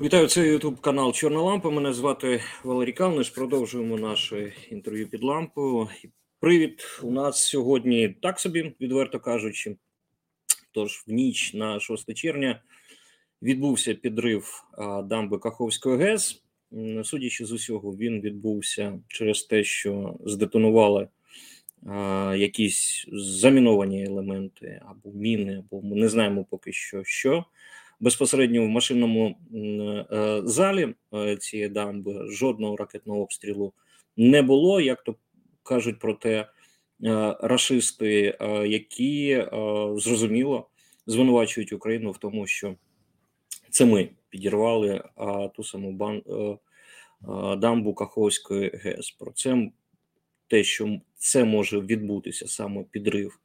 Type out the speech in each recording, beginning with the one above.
Вітаю, це Ютуб канал Чорна Лампа. Мене звати Валерій Калниш. Продовжуємо наше інтерв'ю під лампою. Привіт! У нас сьогодні так собі, відверто кажучи. Тож в ніч на 6 червня відбувся підрив дамби Каховської ГЕС. Судячи з усього, він відбувся через те, що здетонували а, якісь заміновані елементи або міни, або ми не знаємо поки що що безпосередньо в машинному е, залі е, цієї дамби жодного ракетного обстрілу не було. Як то кажуть про те, е, рашисти, які зрозуміло звинувачують Україну в тому, що це ми підірвали ту саму бан, дамбу Каховської ГЕС. Про це те, що це може відбутися саме підрив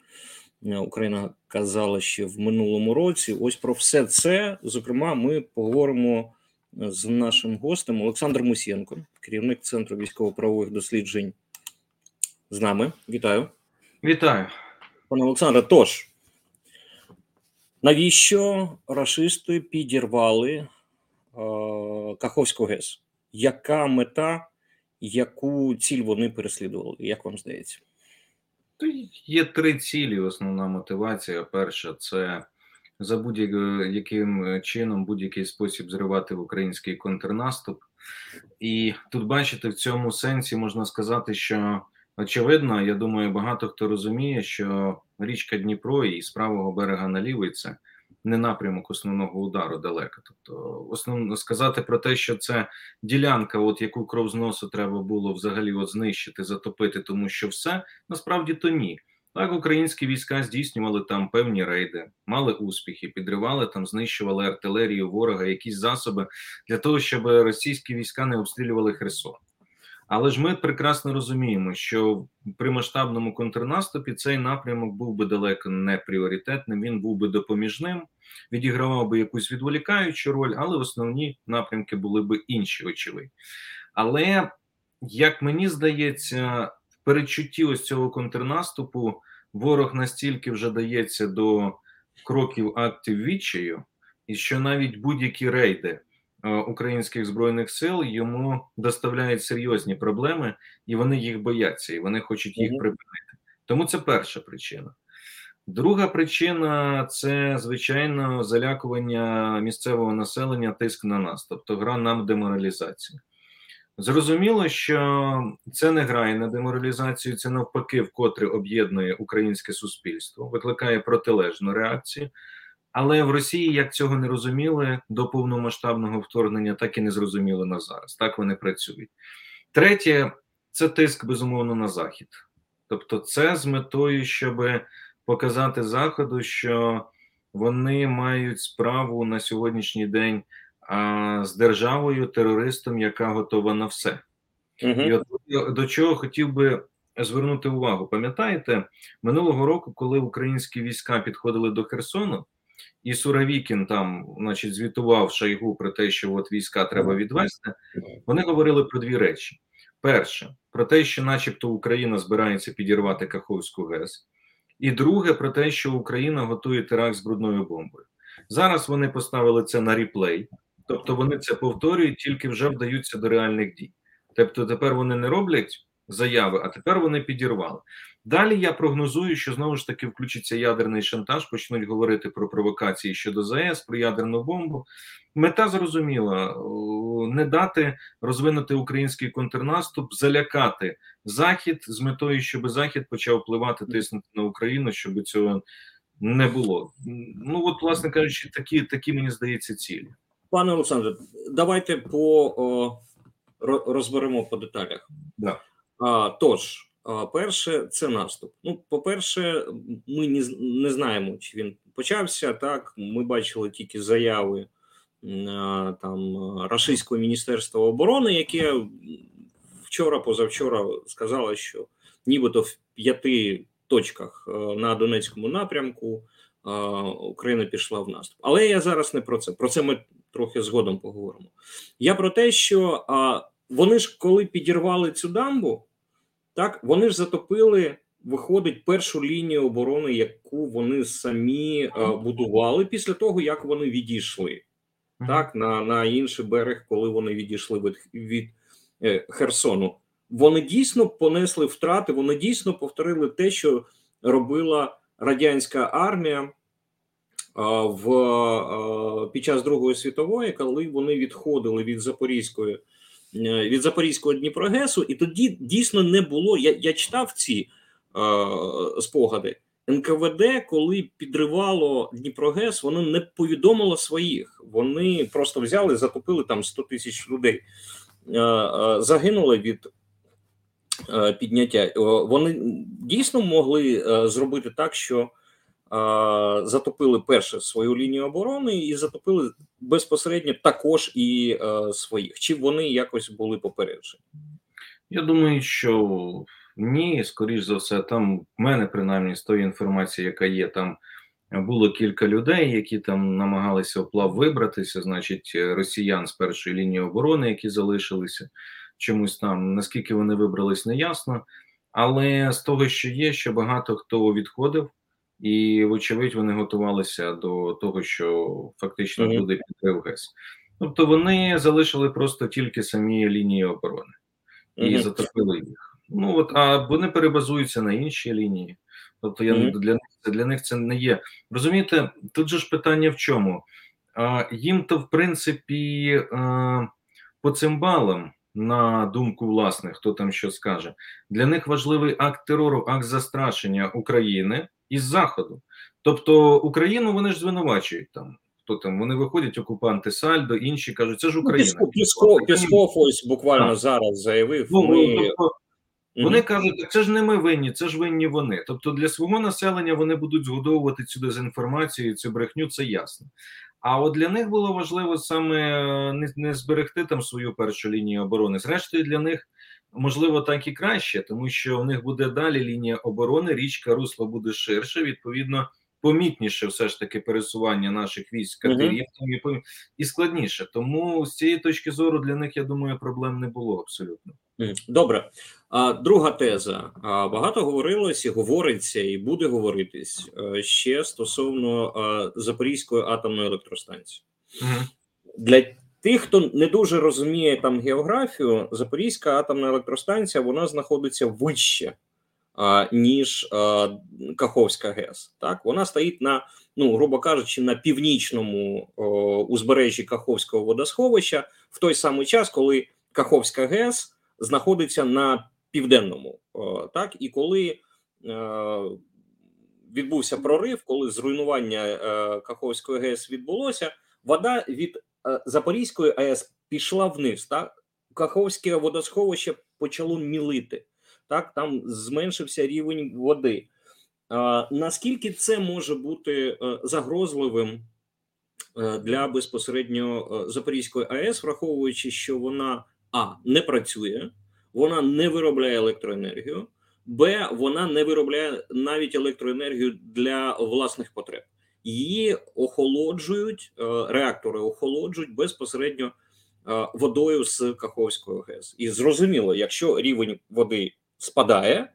Україна казала ще в минулому році. Ось про все це, зокрема, ми поговоримо з нашим гостем Олександром Мусієнко, керівник Центру військово-правових досліджень. З нами. Вітаю, Вітаю. пане Олександре. Тож, навіщо рашисти підірвали е, Каховську ГЕС? Яка мета, яку ціль вони переслідували? Як вам здається? Є три цілі. Основна мотивація. Перша це за будь-яким чином, будь-який спосіб зривати український контрнаступ. І тут, бачите, в цьому сенсі можна сказати, що очевидно, я думаю, багато хто розуміє, що річка Дніпро і з правого берега на лівий це не напрямок основного удару далеко. Тобто, основно сказати про те, що це ділянка, от яку кров з носу треба було взагалі от знищити, затопити, тому що все насправді то ні. Так, українські війська здійснювали там певні рейди, мали успіхи, підривали там, знищували артилерію ворога, якісь засоби для того, щоб російські війська не обстрілювали Херсон. Але ж ми прекрасно розуміємо, що при масштабному контрнаступі цей напрямок був би далеко не пріоритетним, він був би допоміжним, відігравав би якусь відволікаючу роль, але основні напрямки були би інші, очевидь. Але як мені здається, в передчутті ось цього контрнаступу ворог настільки вже дається до кроків актів відчаю, і що навіть будь-які рейди українських збройних сил йому доставляють серйозні проблеми, і вони їх бояться, і вони хочуть їх припинити. Тому це перша причина. Друга причина це звичайно залякування місцевого населення, тиск на нас, тобто гра на деморалізацію. Зрозуміло, що це не грає на деморалізацію, це навпаки, вкотре об'єднує українське суспільство, викликає протилежну реакцію. Але в Росії як цього не розуміли до повномасштабного вторгнення, так і не зрозуміли на зараз. Так вони працюють. Третє це тиск безумовно на захід, тобто, це з метою, щоб показати заходу, що вони мають справу на сьогоднішній день а, з державою терористом, яка готова на все. Мгм. І от до чого хотів би звернути увагу. Пам'ятаєте, минулого року, коли українські війська підходили до Херсону, і Суровікін там, значить, звітував Шойгу про те, що от війська треба відвести, вони говорили про дві речі: перше, про те, що, начебто, Україна збирається підірвати Каховську ГЕС, і друге, про те, що Україна готує теракт з брудною бомбою. Зараз вони поставили це на ріплей, тобто вони це повторюють, тільки вже вдаються до реальних дій. Тобто тепер вони не роблять заяви, а тепер вони підірвали. Далі я прогнозую, що знову ж таки включиться ядерний шантаж, почнуть говорити про провокації щодо ЗАЕС, про ядерну бомбу. Мета зрозуміла: не дати розвинути український контрнаступ, залякати Захід з метою, щоб Захід почав впливати, тиснути на Україну, щоб цього не було. Ну от, власне кажучи, такі, такі мені здається цілі. Пане Олександре, давайте по о, розберемо по деталях. Да. А, тож, перше, це наступ. Ну, по-перше, ми не, знаємо, чи він почався. Так, ми бачили тільки заяви там Російського міністерства оборони, яке вчора, позавчора сказало, що нібито в п'яти точках е, на Донецькому напрямку Україна пішла в наступ. Але я зараз не про це. Про це ми трохи згодом поговоримо. Я про те, що вони ж коли підірвали цю дамбу, так вони ж затопили, виходить, першу лінію оборони, яку вони самі а, будували після того, як вони відійшли. Так на, на інший берег, коли вони відійшли від, від е, Херсону. Вони дійсно понесли втрати, вони дійсно повторили те, що робила радянська армія а, в а, під час Другої світової, коли вони відходили від Запорізької е, від Запорізького Дніпрогесу, і тоді дійсно не було. Я, я читав ці е, спогади. НКВД, коли підривало Дніпрогес, воно не повідомило своїх. Вони просто взяли, затопили там 100 тисяч людей, е, е, загинули від е, підняття. Е, Вони дійсно могли е, зробити так, що е, затопили перше свою лінію оборони і затопили безпосередньо також і е, своїх. Чи вони якось були попереджені? Я думаю, що ні, скоріш за все, там в мене принаймні з тої інформації, яка є, там було кілька людей, які там намагалися оплав вибратися, значить, росіян з першої лінії оборони, які залишилися чомусь там. Наскільки вони вибрались, не ясно. Але з того, що є, що багато хто відходив, і, вочевидь, вони готувалися до того, що фактично Мгм. буде підрив ГЕС. Тобто вони залишили просто тільки самі лінії оборони і Мгм. затопили їх. Ну от а вони перебазуються на інші лінії. Тобто я Мгм. для них для них це не є. Розумієте, тут же ж питання в чому? А, їм то, в принципі, а, по цим балам, на думку власних, хто там що скаже, для них важливий акт терору, акт застрашення України із Заходу. Тобто Україну вони ж звинувачують там. Хто там? Вони виходять, окупанти Сальдо, інші кажуть, це ж Ну, Україна. Пісков, Пісков, Пісков ось буквально Так. зараз заявив. Ну, ми... тобто, вони кажуть, це ж не ми винні, це ж винні вони. Тобто для свого населення вони будуть згодовувати цю дезінформацію, цю брехню, це ясно. А от для них було важливо саме не, не зберегти там свою першу лінію оборони. Зрештою, для них можливо так і краще, тому що у них буде далі лінія оборони, річка русло буде ширше, відповідно. Помітніше все ж таки пересування наших військ катерів там і, складніше. Тому з цієї точки зору для них, я думаю, проблем не було абсолютно. Добре. А, друга теза. Багато говорилось і говориться, і буде говоритись е, ще стосовно е, Запорізької атомної електростанції. Угу. Для тих, хто не дуже розуміє там географію, Запорізька атомна електростанція вона знаходиться вище, ніж а, Каховська ГЕС. Так, вона стоїть на, ну грубо кажучи, на північному о, узбережжі Каховського водосховища в той самий час, коли Каховська ГЕС знаходиться на південному. О, так, і коли е, відбувся прорив, коли зруйнування е, Каховської ГЕС відбулося, вода від Запорізької АЕС пішла вниз. Так? Каховське водосховище почало мілити. Так, там зменшився рівень води. А, наскільки це може бути е, загрозливим е, для безпосередньо е, Запорізької АЕС, враховуючи, що вона а не працює, вона не виробляє електроенергію, б вона не виробляє навіть електроенергію для власних потреб. Її охолоджують е, реактори, охолоджують безпосередньо е, водою з Каховської ГЕС. І зрозуміло, якщо рівень води спадає,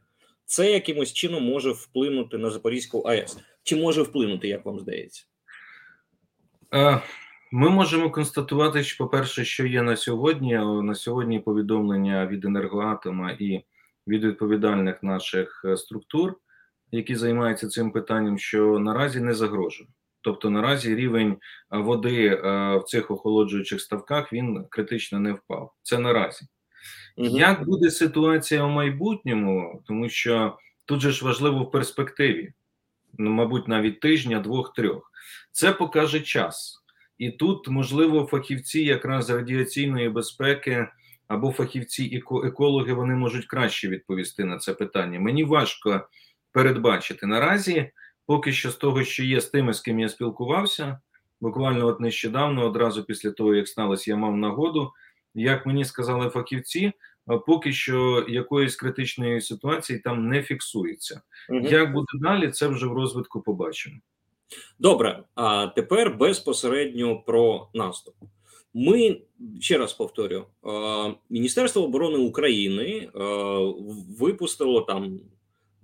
це якимось чином може вплинути на Запорізьку АЕС. Чи може вплинути, як вам здається? Е, Ми можемо констатувати, що, по-перше, що є на сьогодні. На сьогодні повідомлення від енергоатома і від відповідальних наших структур, які займаються цим питанням, що наразі не загрожує. Тобто наразі рівень е, води е, в цих охолоджуючих ставках він критично не впав. Це наразі. Як буде ситуація в майбутньому, тому що тут же ж важливо в перспективі, ну, мабуть, навіть тижня, двох-трьох. Це покаже час. І тут, можливо, фахівці якраз радіаційної безпеки або фахівці еко- екологи вони можуть краще відповісти на це питання. Мені важко передбачити наразі, поки що з того, що є з тими, з ким я спілкувався, буквально от нещодавно, одразу після того, як сталося, я мав нагоду. Як мені сказали фахівці, поки що якоїсь критичної ситуації там не фіксується. Мгм. Як буде далі, це вже в розвитку побачимо. Добре, а тепер безпосередньо про наступ. Ми ще раз повторю: Міністерство оборони України випустило там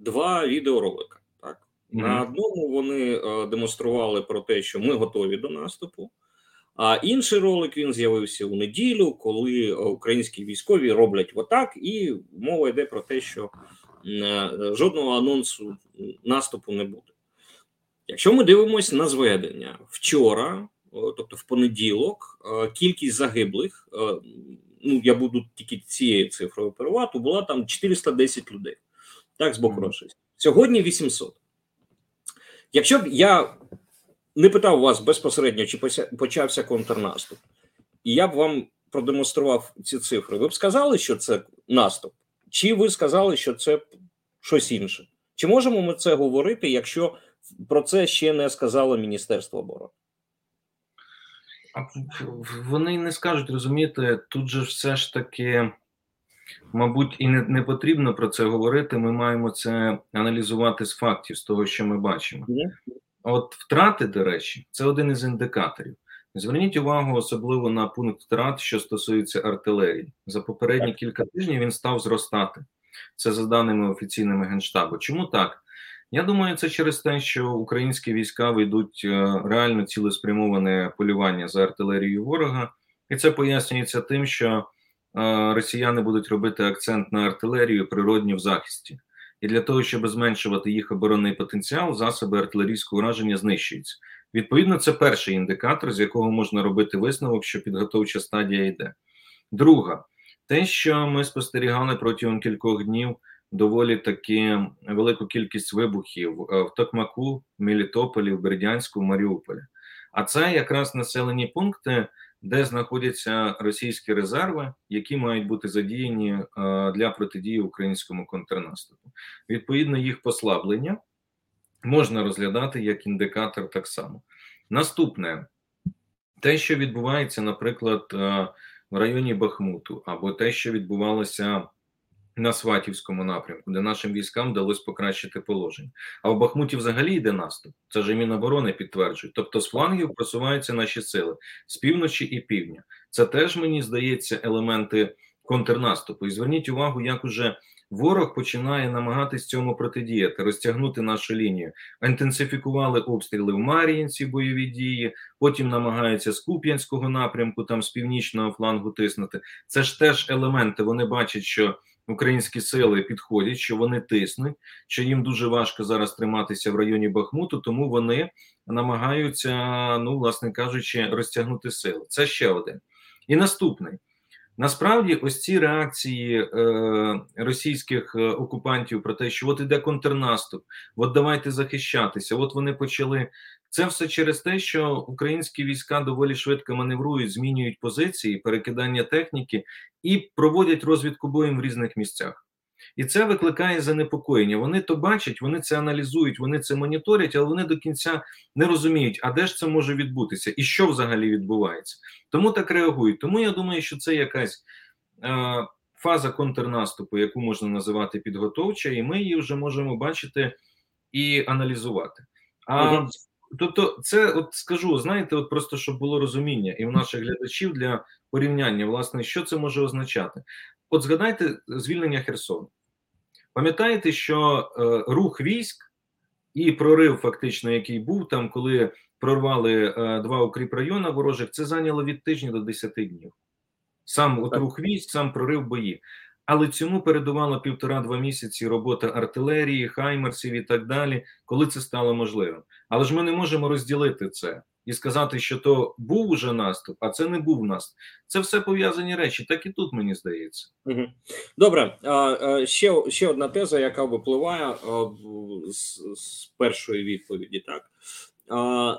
два відеоролика. Так на одному вони е, демонстрували про те, що ми готові до наступу. А інший ролик він з'явився у неділю, коли е, українські військові роблять отак, і мова йде про те, що е, жодного анонсу наступу не буде. Якщо ми дивимося на зведення вчора, тобто в понеділок, кількість загиблих, ну я буду тільки цією цифрою оперувати, була там 410 людей. Так, з боку Мгм. рашистів. Сьогодні 800. Якщо б я не питав вас безпосередньо, чи почався контрнаступ, і я б вам продемонстрував ці цифри, ви б сказали, що це наступ, чи ви сказали, що це щось інше? Чи можемо ми це говорити, якщо про це ще не сказало Міністерство оборони? Вони не скажуть, розумієте, тут же все ж таки, мабуть, і не, не потрібно про це говорити. Ми маємо це аналізувати з фактів, з того, що ми бачимо. От втрати, до речі, це один із індикаторів. Зверніть увагу особливо на пункт втрат, що стосується артилерії. За попередні кілька тижнів він став зростати. Це за даними офіційними генштабу. Чому так? Я думаю, це через те, що українські війська ведуть е, реально цілеспрямоване полювання за артилерією ворога, і це пояснюється тим, що росіяни будуть робити акцент на артилерію природні в захисті. І для того, щоб зменшувати їх оборонний потенціал, засоби артилерійського ураження знищуються. Відповідно, це перший індикатор, з якого можна робити висновок, що підготовча стадія йде. Друга, те, що ми спостерігали протягом кількох днів доволі таки велику кількість вибухів е, в Токмаку, Мелітополі, в Бердянську, Маріуполі. А це якраз населені пункти, де знаходяться російські резерви, які мають бути задіяні е, для протидії українському контрнаступу. Відповідно, їх послаблення можна розглядати як індикатор так само. Наступне те, що відбувається, наприклад, е, в районі Бахмуту, або те, що відбувалося на Сватівському напрямку, де нашим військам вдалося покращити положення. А в Бахмуті взагалі йде наступ. Це ж Міноборони підтверджують. Тобто з флангів просуваються наші сили з півночі і півдня. Це теж мені здається елементи контрнаступу. І зверніть увагу, як уже ворог починає намагатись цьому протидіяти, розтягнути нашу лінію. Інтенсифікували обстріли в Мар'їнці, бойові дії. Потім намагаються з Куп'янського напрямку, там з північного флангу тиснути. Це ж теж елементи. Вони бачать, що українські сили підходять, що вони тиснуть, що їм дуже важко зараз триматися в районі Бахмуту, тому вони намагаються, ну, власне кажучи, розтягнути сили. Це ще один. І наступний. Насправді, ось ці реакції е, російських е, окупантів про те, що от іде контрнаступ, от давайте захищатися. От вони почали. Це все через те, що українські війська доволі швидко маневрують, змінюють позиції, перекидання техніки і проводять розвідку боєм в різних місцях. І це викликає занепокоєння. Вони то бачать, вони це аналізують, вони це моніторять, але вони до кінця не розуміють, а де ж це може відбутися, і що взагалі відбувається. Тому так реагують. Тому я думаю, що це якась е, фаза контрнаступу, яку можна називати підготовча, і ми її вже можемо бачити і аналізувати. А. тобто, це от скажу, знаєте, от просто щоб було розуміння і в наших глядачів для порівняння, власне, що це може означати. От згадайте звільнення Херсону. Пам'ятаєте, що е, рух військ і прорив, фактично, який був там, коли прорвали е, два укріпрайони ворожих, це зайняло від тижня до 10 днів. Сам от рух військ, сам прорив бої. Але цьому передувало півтора-два місяці робота артилерії, хаймерсів і так далі, коли це стало можливим. Але ж ми не можемо розділити це і сказати, що то був уже наступ, а це не був наступ. Це все пов'язані речі. Так і тут мені здається. Добре, ще, ще одна теза, яка випливає з, з першої відповіді. Так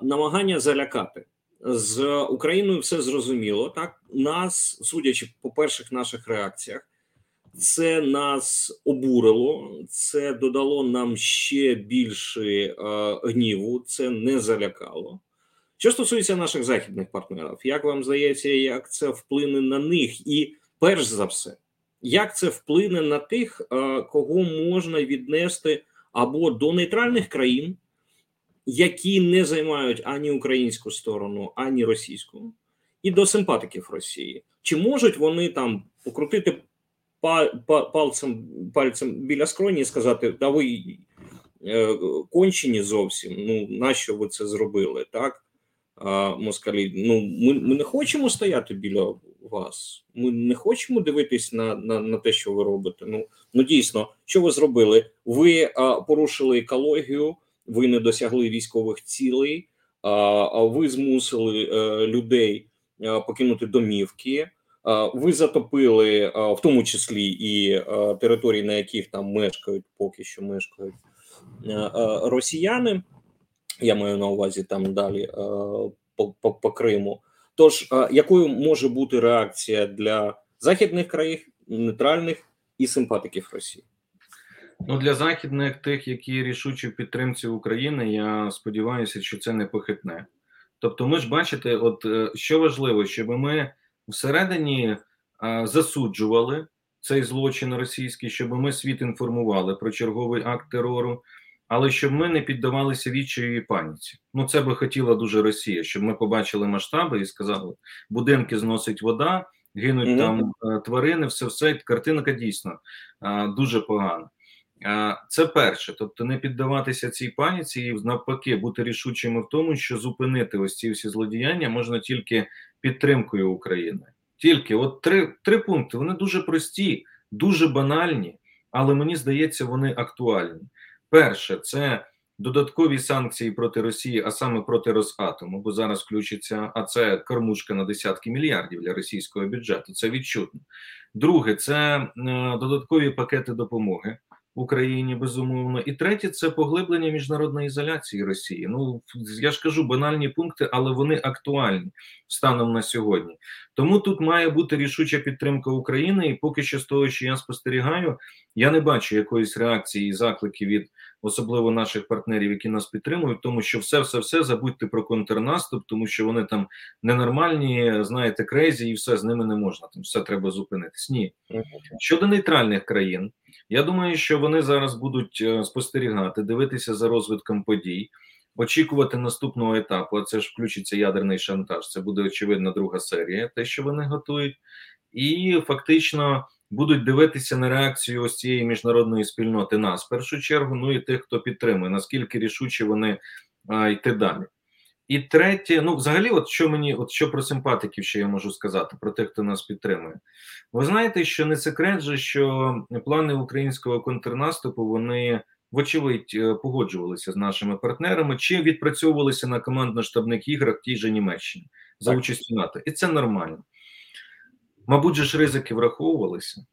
намагання залякати з Україною все зрозуміло. Так нас, судячи по перших наших реакціях, це нас обурило, це додало нам ще більше е, гніву, це не залякало. Що стосується наших західних партнерів, як вам здається, як це вплине на них? І перш за все, як це вплине на тих, е, кого можна віднести або до нейтральних країн, які не займають ані українську сторону, ані російську, і до симпатиків Росії? Чи можуть вони там покрутити пальцем, пальцем біля скроні і сказати, да ви е, кончені зовсім, ну нащо ви це зробили, так? москалі. Ну, ми, ми не хочемо стояти біля вас. Ми не хочемо дивитись на на, на те, що ви робите. Ну ну дійсно, що ви зробили? Ви а, порушили екологію, ви не досягли військових цілей, а, ви змусили е, людей покинути домівки. Ви затопили в тому числі і території, на яких там мешкають, поки що мешкають росіяни. Я маю на увазі там далі по, Криму. Тож, якою може бути реакція для західних країн, нейтральних і симпатиків Росії? Ну для західних тих, які рішучі в підтримці України, я сподіваюся, що це не похитне. Тобто, ми ж бачите, от е, що важливо, щоб ми всередині а, засуджували цей злочин російський, щоб ми світ інформували про черговий акт терору, але щоб ми не піддавалися відчаю і паніці. Ну це би хотіла дуже Росія, щоб ми побачили масштаби і сказали, будинки зносить вода, гинуть mm -hmm. там е, тварини, все все картинка дійсно а, дуже погана. Це перше, тобто не піддаватися цій паніці і навпаки бути рішучими в тому, що зупинити ось ці всі злодіяння можна тільки підтримкою України. Тільки от три три пункти. Вони дуже прості, дуже банальні, але мені здається, вони актуальні. Перше, це додаткові санкції проти Росії, а саме проти Росатому, бо зараз включиться, а це кормушка на десятки мільярдів для російського бюджету. Це відчутно. Друге, це е, додаткові пакети допомоги. Україні безумовно, і третє це поглиблення міжнародної ізоляції Росії. Ну я ж кажу банальні пункти, але вони актуальні станом на сьогодні. Тому тут має бути рішуча підтримка України, і поки що з того, що я спостерігаю, я не бачу якоїсь реакції і закликів від особливо наших партнерів, які нас підтримують, тому що все, все, все забудьте про контрнаступ, тому що вони там ненормальні, знаєте, крейзі, і все з ними не можна. Там все треба зупинитись. Ні щодо нейтральних країн. Я думаю, що вони зараз будуть е, спостерігати, дивитися за розвитком подій, очікувати наступного етапу. А це ж включиться ядерний шантаж. Це буде очевидна друга серія, те, що вони готують, і фактично будуть дивитися на реакцію ось цієї міжнародної спільноти нас в першу чергу. Ну і тих, хто підтримує, наскільки рішучі вони а, йти далі. І третє, ну взагалі, от що мені, от що про симпатиків, ще я можу сказати, про тих, хто нас підтримує. Ви знаєте, що не секрет же, що плани українського контрнаступу вони, вочевидь, е, погоджувалися з нашими партнерами чи відпрацьовувалися на командно-штабних іграх в тій же Німеччині за участю НАТО. І це нормально. Мабуть, же ж ризики враховувалися,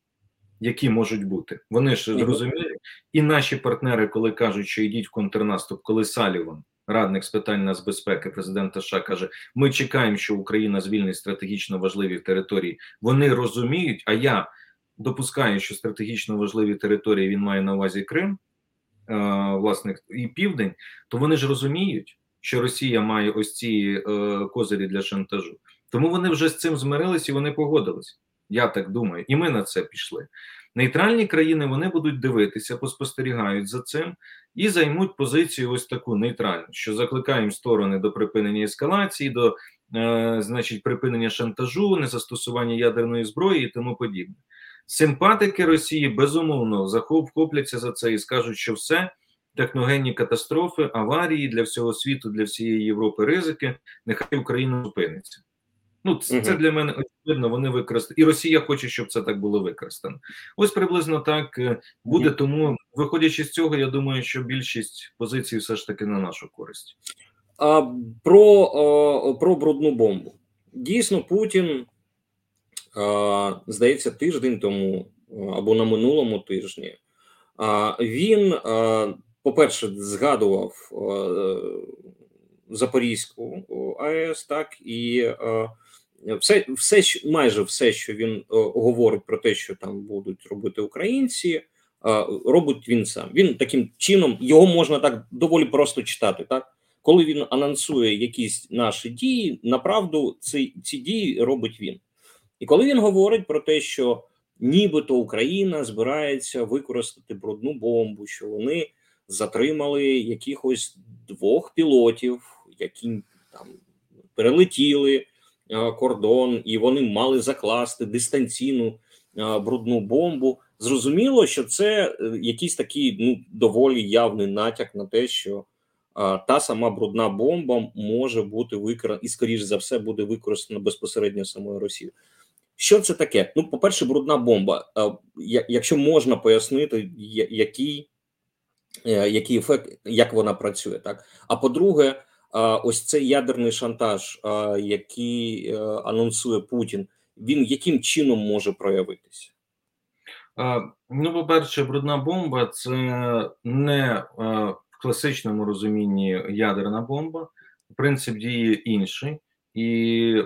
які можуть бути. Вони ж зрозуміли, і наші партнери, коли кажуть, що йдіть в контрнаступ, коли Саліван радник з питань нацбезпеки президента США каже: Ми чекаємо, що Україна звільнить стратегічно важливі території. Вони розуміють. А я допускаю, що стратегічно важливі території він має на увазі Крим, е, власне, і Південь. То вони ж розуміють, що Росія має ось ці е, козирі для шантажу. Тому вони вже з цим змирились і вони погодились. Я так думаю, і ми на це пішли. Нейтральні країни вони будуть дивитися, поспостерігають за цим і займуть позицію ось таку нейтральну, що закликаємо сторони до припинення ескалації, до е, значить припинення шантажу, незастосування ядерної зброї і тому подібне. Симпатики Росії безумовно захопляться за це і скажуть, що все. Техногенні катастрофи, аварії для всього світу, для всієї Європи ризики. Нехай Україна зупиниться. Ну, це, це для мене очевидно. Вони використали, і Росія хоче, щоб це так було використано. Ось приблизно так е, буде. Тому, виходячи з цього, я думаю, що більшість позицій все ж таки на нашу користь. А про а, про брудну бомбу дійсно Путін а, здається тиждень тому або на минулому тижні. А він, а, по-перше, згадував а, Запорізьку АЕС, так і. А, все, все майже все, що він е, говорить про те, що там будуть робити українці, е, робить він сам. Він таким чином його можна так доволі просто читати. Так, коли він анонсує якісь наші дії, направду ці, ці дії робить він. І коли він говорить про те, що нібито Україна збирається використати брудну бомбу, що вони затримали якихось двох пілотів, які там перелетіли. Е, кордон, і вони мали закласти дистанційну е, брудну бомбу. Зрозуміло, що це е, якийсь такий ну доволі явний натяк на те, що та сама брудна бомба може бути використана і, скоріш за все, буде використана безпосередньо самою Росією. Що це таке? Ну, по-перше, брудна бомба. Якщо можна пояснити, який, який ефект, як вона працює, так? А по-друге, ось цей ядерний шантаж, який е, анонсує Путін, він яким чином може проявитися? Ну, по-перше, брудна бомба це не в класичному розумінні ядерна бомба. Принцип дії інший, і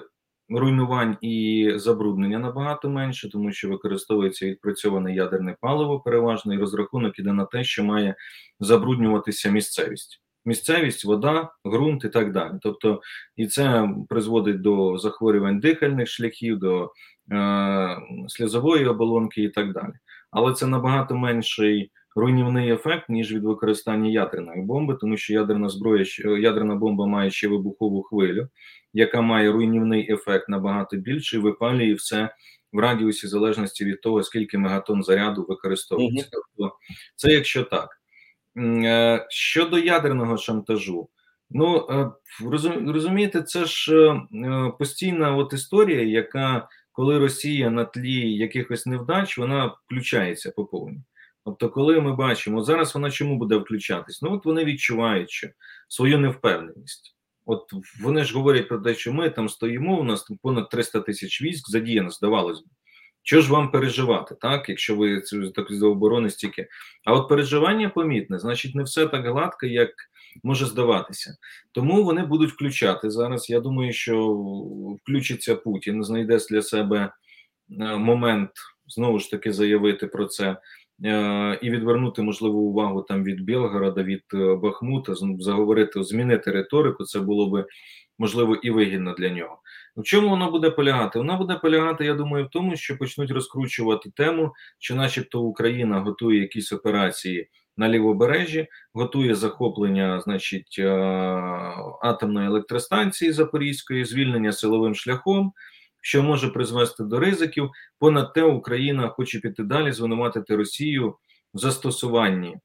руйнувань і забруднення набагато менше, тому що використовується відпрацьоване ядерне паливо переважно, і розрахунок іде на те, що має забруднюватися місцевість. Місцевість, вода, ґрунт і так далі. Тобто, і це призводить до захворювань дихальних шляхів, до е, сльозової оболонки і так далі. Але це набагато менший руйнівний ефект, ніж від використання ядерної бомби, тому що ядерна зброя, ядерна бомба має ще вибухову хвилю, яка має руйнівний ефект набагато більший, випалює все в радіусі залежності від того, скільки мегатон заряду використовується. Тобто, це якщо так. Е, Щодо ядерного шантажу, ну е, розумієте, це ж е, постійна от історія, яка коли Росія на тлі якихось невдач, вона включається по повній. Тобто, коли ми бачимо, зараз вона чому буде включатись? Ну от вони відчувають що свою невпевненість. От вони ж говорять про те, що ми там стоїмо, у нас там понад 300 тисяч військ задіяно, здавалось би. Що ж вам переживати, так? Якщо ви так за оборони стільки. А от переживання помітне, значить, не все так гладко, як може здаватися. Тому вони будуть включати зараз. Я думаю, що включиться Путін, знайде для себе е, момент знову ж таки заявити про це е, і відвернути можливо увагу там від Білгорода, від е, Бахмута, заговорити, змінити риторику. Це було би можливо і вигідно для нього. В чому воно буде полягати? Воно буде полягати, я думаю, в тому, що почнуть розкручувати тему, що, начебто, Україна готує якісь операції на лівобережжі, готує захоплення, значить, е, атомної електростанції Запорізької, звільнення силовим шляхом, що може призвести до ризиків. Понад те, Україна хоче піти далі, звинуватити Росію в застосуванні е,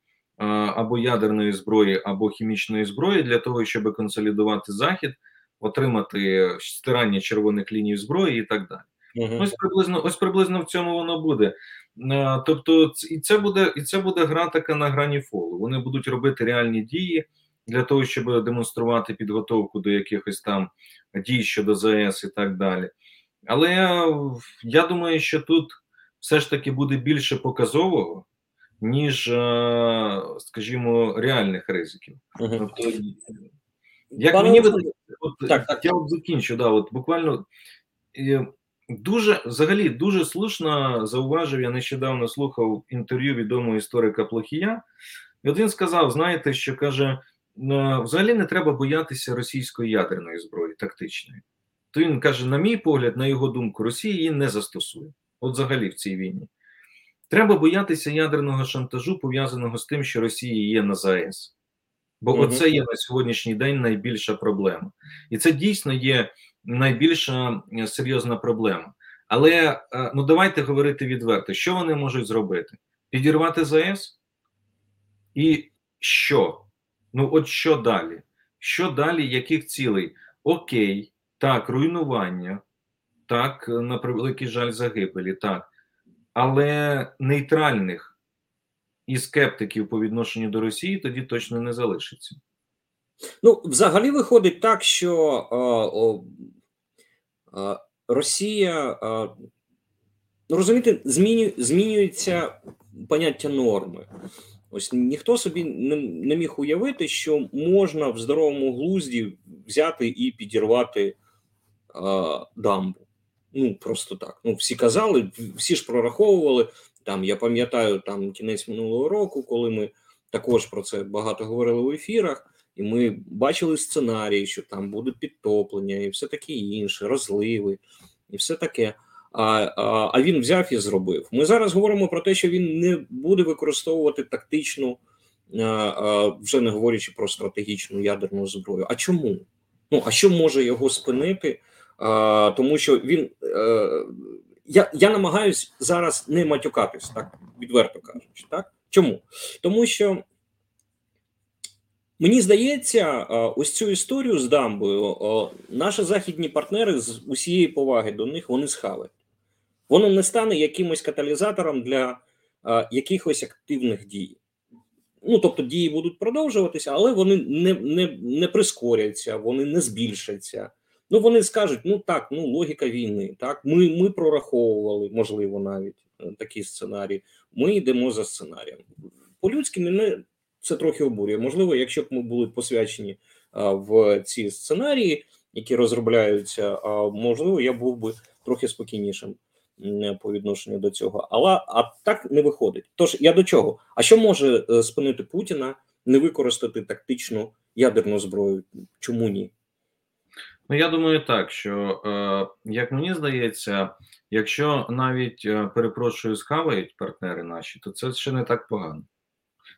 або ядерної зброї, або хімічної зброї для того, щоб консолідувати захід, отримати стирання червоних ліній зброї і так далі. Мгм. Ось приблизно, ось приблизно в цьому воно буде. Е, Тобто, і це буде, і це буде гра така на грані фолу. Вони будуть робити реальні дії для того, щоб демонструвати підготовку до якихось там дій щодо ЗАЕС і так далі. Але е, я думаю, що тут все ж таки буде більше показового, ніж, е, скажімо, реальних ризиків. Мгм. Тобто, як Пане мені видається, от, так, так. я от закінчу, да, от буквально е, дуже взагалі дуже слушно зауважив. Я нещодавно слухав інтерв'ю відомого історика Плохія, і от він сказав: знаєте, що каже: «Е, взагалі не треба боятися російської ядерної зброї тактичної. То він каже: на мій погляд, на його думку, Росія її не застосує. От взагалі в цій війні. Треба боятися ядерного шантажу, пов'язаного з тим, що Росія є на ЗАЕС. Бо Мгм. оце є на сьогоднішній день найбільша проблема. І це дійсно є найбільша е, серйозна проблема. Але е, ну давайте говорити відверто, що вони можуть зробити? Підірвати ЗАЕС? І що? Ну, от що далі? Що далі, яких цілей? Окей, так, руйнування, так, е, на превеликий жаль, загибелі, так. Але нейтральних і скептиків по відношенню до Росії тоді точно не залишиться. Ну, взагалі виходить так, що а, о, а, Росія, а, ну розумієте, зміню, змінюється поняття норми. Ось ніхто собі не, не міг уявити, що можна в здоровому глузді взяти і підірвати а, дамбу. Ну, просто так. Ну, всі казали, всі ж прораховували. Там я пам'ятаю там кінець минулого року, коли ми також про це багато говорили в ефірах. І ми бачили сценарії, що там буде підтоплення, і все таке інше, розливи, і все таке. А, а, а він взяв і зробив. Ми зараз говоримо про те, що він не буде використовувати тактичну, а, а, вже не говорячи про стратегічну ядерну зброю. А чому? Ну а що може його спинити? А, тому що він. Е, я, я намагаюсь зараз не матюкатись, так відверто кажучи. Так? Чому? Тому що Мені здається, ось цю історію з дамбою наші західні партнери з усієї поваги до них вони схавають. Воно не стане якимось каталізатором для якихось активних дій. Ну, тобто дії будуть продовжуватися, але вони не не, не прискоряться, вони не збільшаться. Ну, вони скажуть: ну так, ну логіка війни. Так, ми ми прораховували, можливо, навіть е, такі сценарії. Ми йдемо за сценарієм. По-людськи мене це трохи обурює. Можливо, якщо б ми були посвячені а, в ці сценарії, які розробляються, а можливо, я був би трохи спокійнішим по відношенню до цього. Але а так не виходить. Тож я до чого? А що може е, спинити Путіна не використати тактичну ядерну зброю? Чому ні? Ну, я думаю, так що е, як мені здається, якщо навіть е, перепрошую, схавають партнери наші, то це ще не так погано.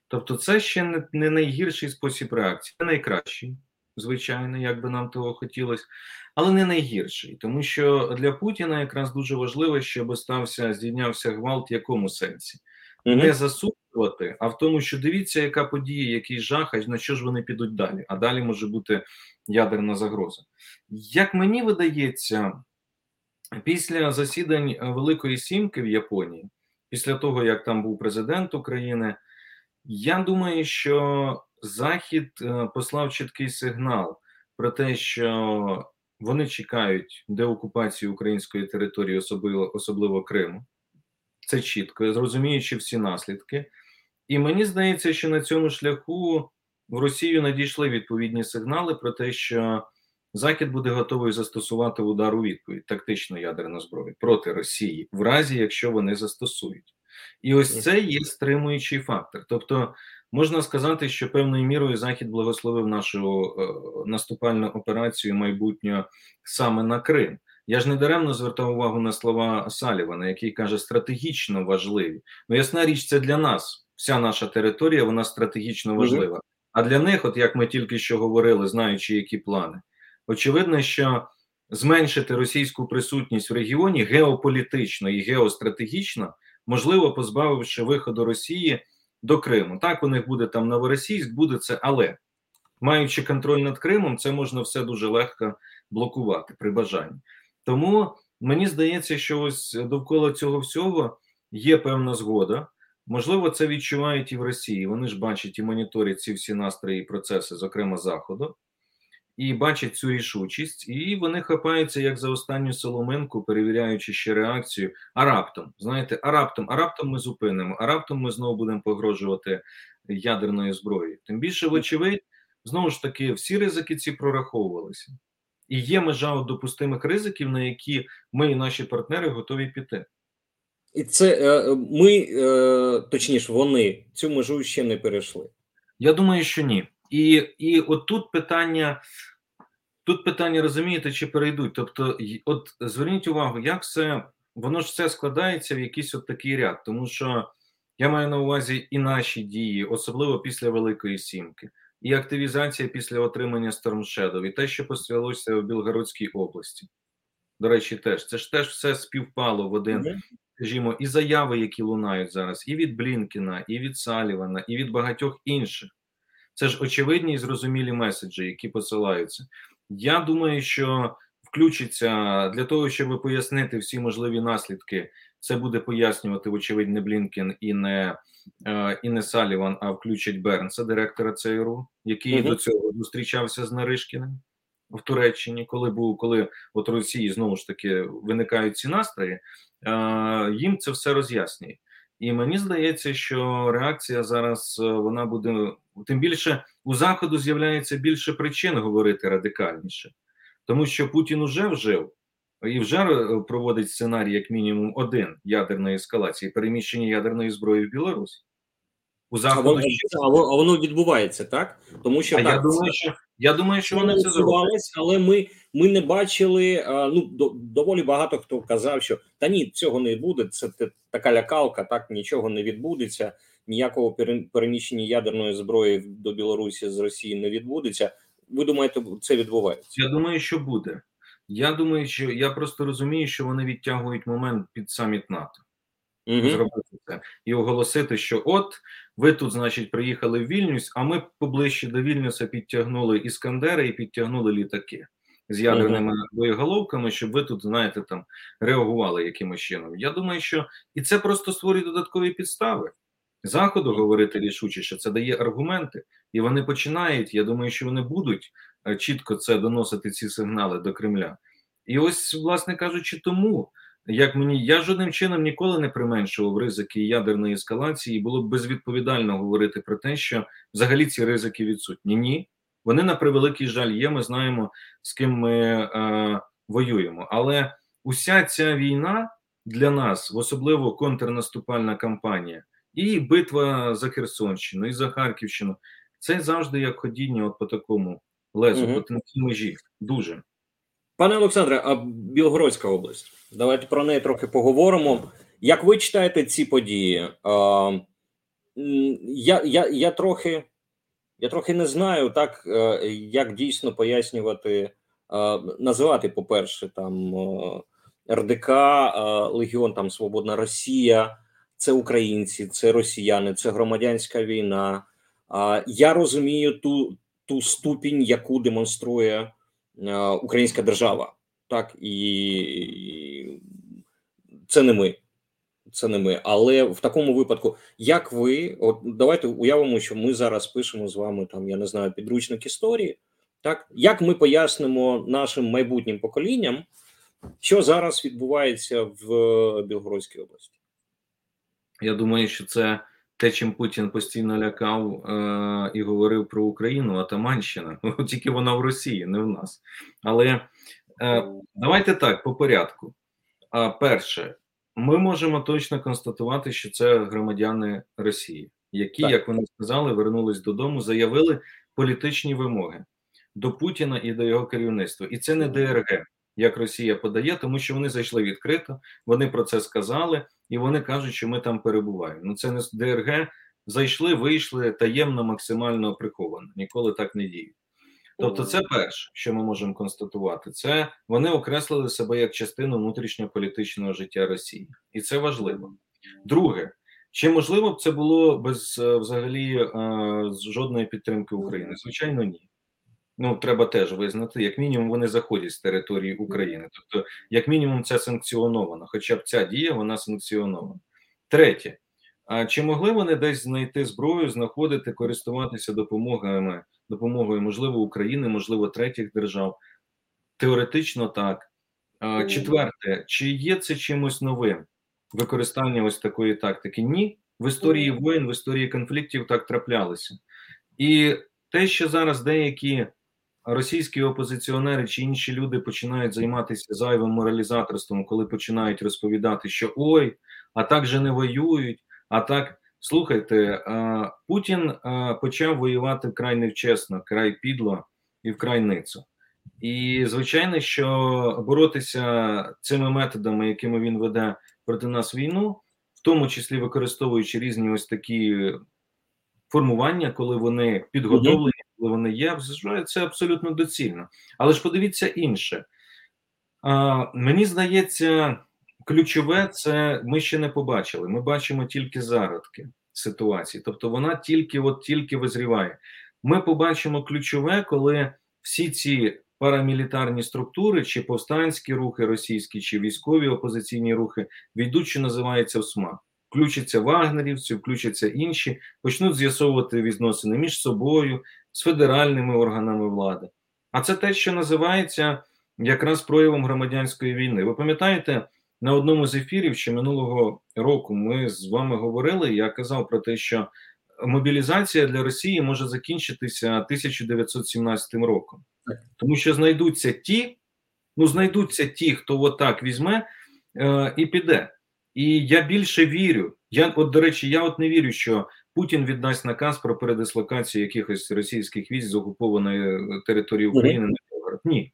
Тобто, це ще не, не найгірший спосіб реакції, не найкращий, звичайно, як би нам того хотілося, але не найгірший, тому що для Путіна якраз дуже важливо, щоб стався здійнявся гвалт в якому сенсі. Mm -hmm. Не засуджувати, а в тому, що дивіться, яка подія, який жах, а на що ж вони підуть далі. А далі може бути ядерна загроза. Як мені видається, після засідань Великої Сімки в Японії, після того як там був президент України, я думаю, що Захід послав чіткий сигнал про те, що вони чекають деокупації української території, особливо особливо Криму. Це чітко, зрозуміючи всі наслідки. І мені здається, що на цьому шляху в Росію надійшли відповідні сигнали про те, що Захід буде готовий застосувати удар у відповідь тактичну ядерну зброю проти Росії, в разі якщо вони застосують. І ось це є стримуючий фактор. Тобто, можна сказати, що певною мірою Захід благословив нашу е, наступальну операцію майбутнього саме на Крим. Я ж не даремно звертав увагу на слова Салівана, який каже, стратегічно важливі. Ну, ясна річ, це для нас. Вся наша територія, вона стратегічно важлива. А для них, от як ми тільки що говорили, знаючи, які плани, очевидно, що зменшити російську присутність в регіоні геополітично і геостратегічно можливо, позбавивши виходу Росії до Криму. Так, у них буде там Новоросійськ, буде це, але маючи контроль над Кримом, це можна все дуже легко блокувати при бажанні. Тому мені здається, що ось довкола цього всього є певна згода. Можливо, це відчувають і в Росії. Вони ж бачать і моніторять ці всі настрої і процеси, зокрема Заходу і бачать цю рішучість, і вони хапаються як за останню соломинку, перевіряючи ще реакцію. А раптом знаєте, а раптом, а раптом ми зупинимо, а раптом ми знову будемо погрожувати ядерною зброєю. Тим більше, вочевидь, знову ж таки, всі ризики ці прораховувалися, і є межа допустимих ризиків, на які ми і наші партнери готові піти. І це е, ми, е, точніше, вони цю межу ще не перейшли. Я думаю, що ні. І і от тут питання, тут питання розумієте, чи перейдуть. Тобто, от зверніть увагу, як все воно ж все складається в якийсь от такий ряд, тому що я маю на увазі і наші дії, особливо після Великої Сімки, і активізація після отримання Shadow, і те, що пострілося в Білгородській області. До речі, теж це ж теж все співпало в один, скажімо, і заяви, які лунають зараз, і від Блінкіна, і від Салівана, і від багатьох інших. Це ж очевидні і зрозумілі меседжі, які посилаються. Я думаю, що включиться для того, щоб пояснити всі можливі наслідки. Це буде пояснювати, вочевидь, не Блінкен і не е, і не Саліван, а включить Бернса, директора ЦРУ, який -huh. до цього зустрічався з Наришкіним в Туреччині, коли був коли от Росії знову ж таки виникають ці настрої, їм це все роз'яснює. І мені здається, що реакція зараз е, вона буде тим більше у заходу з'являється більше причин говорити радикальніше, тому що Путін уже вжив і вже е, проводить сценарій, як мінімум, один ядерної ескалації переміщення ядерної зброї в Білорусь. У заходу а воно, а воно відбувається так, тому що а так, я думаю, що я думаю, що вони це зроблять. але ми ми не бачили. Ну доволі багато хто казав, що та ні, цього не буде. Це така лякалка, так нічого не відбудеться. Ніякого переміщення ядерної зброї до Білорусі з Росії не відбудеться. Ви думаєте, це відбувається? Я думаю, що буде. Я думаю, що я просто розумію, що вони відтягують момент під саміт НАТО. Мгм. зробити це і оголосити, що от ви тут, значить, приїхали в Вільнюс, а ми поближче до Вільнюса підтягнули іскандери і підтягнули літаки з ядерними боєголовками, щоб ви тут, знаєте, там реагували якимось чином. Я думаю, що і це просто створює додаткові підстави. Заходу говорити рішуче, що це дає аргументи, і вони починають. Я думаю, що вони будуть е, чітко це доносити ці сигнали до Кремля. І ось, власне кажучи, тому як мені я жодним чином ніколи не применшував ризики ядерної ескалації, і було б безвідповідально говорити про те, що взагалі ці ризики відсутні. Ні, вони на превеликий жаль є. Ми знаємо, з ким ми е, воюємо. Але уся ця війна для нас, особливо контрнаступальна кампанія, і битва за Херсонщину, і за Харківщину, це завжди як ходіння от по такому лезу, Мгм. по тонкій межі. Дуже. Пане Олександре, а Білгородська область. Давайте про неї трохи поговоримо. Як ви читаєте ці події? М, я, я, я, трохи, я трохи не знаю, так, е, як дійсно пояснювати, е, називати, по-перше, там е, РДК, Легіон там Свободна Росія, це українці, це росіяни, це громадянська війна. Я розумію ту, ту ступінь, яку демонструє українська держава. Так, і це не ми. Це не ми. Але в такому випадку, як ви, от давайте уявимо, що ми зараз пишемо з вами там, я не знаю, підручник історії. Так, як ми пояснимо нашим майбутнім поколінням, що зараз відбувається в Білгородській області? Я думаю, що це те, чим Путін постійно лякав е- і говорив про Україну, Атаманщина. Тільки вона в Росії, не в нас. Але е- давайте так, по порядку. А перше, ми можемо точно констатувати, що це громадяни Росії, які, Так. як вони сказали, вернулись додому, заявили політичні вимоги до Путіна і до його керівництва. І це не ДРГ, як Росія подає, тому що вони зайшли відкрито, вони про це сказали, і вони кажуть, що ми там перебуваємо. Ну це не ДРГ. Зайшли, вийшли таємно, максимально приховано. Ніколи так не діють. Тобто, це перше, що ми можемо констатувати, це вони окреслили себе як частину внутрішньополітичного життя Росії, і це важливо. Друге, чи можливо б це було без е, взагалі е, жодної підтримки України? Звичайно, ні. Ну треба теж визнати, як мінімум, вони заходять з території України. Тобто, як мінімум, це санкціоновано. Хоча б ця дія вона санкціонована. Третє, а чи могли вони десь знайти зброю, знаходити, користуватися допомогами, допомогою, можливо, України, можливо, третіх держав? Теоретично так. Четверте, чи є це чимось новим використання ось такої тактики? Ні. В історії воєн, в історії конфліктів так траплялося. І те, що зараз деякі російські опозиціонери чи інші люди починають займатися зайвим моралізаторством, коли починають розповідати, що ой, а так же не воюють, а так. Слухайте, Путін почав воювати вкрай невчесно, край підло і вкрай ницо. І звичайно, що боротися цими методами, якими він веде проти нас війну, в тому числі використовуючи різні ось такі формування, коли вони підготовлені, коли вони є, це абсолютно доцільно. Але ж подивіться інше. Мені здається, ключове це ми ще не побачили. Ми бачимо тільки зародки ситуації, тобто вона тільки от тільки визріває. Ми побачимо ключове, коли всі ці парамілітарні структури, чи повстанські рухи російські, чи військові опозиційні рухи війдуть, що називається в смак. Включаться вагнерівці, включаться інші, почнуть з'ясовувати відносини між собою з федеральними органами влади. А це те, що називається якраз проявом громадянської війни. Ви пам'ятаєте, на одному з ефірів ще минулого року ми з вами говорили. Я казав про те, що мобілізація для Росії може закінчитися 1917 роком, тому що знайдуться ті, ну знайдуться ті, хто отак візьме е, і піде. І я більше вірю. Я, от, до речі, я от не вірю, що Путін віддасть наказ про передислокацію якихось російських військ з окупованої території України Білгород. Ні.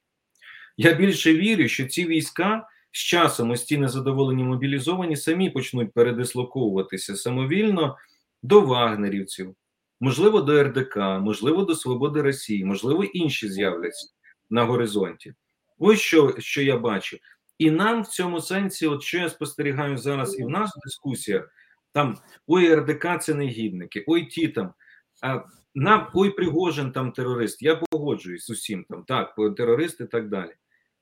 Я більше вірю, що ці війська з часом ось ті незадоволені мобілізовані самі почнуть передислоковуватися самовільно до вагнерівців, можливо, до РДК, можливо, до Свободи Росії, можливо, інші з'являться на горизонті. Ось що, що я бачу. І нам в цьому сенсі, от що я спостерігаю зараз, і в нас в дискусіях там ой, РДК це негідники, ой, ті там. А, нам ой, Пригожин там терорист. Я погоджуюсь з усім там, так, терорист і так далі.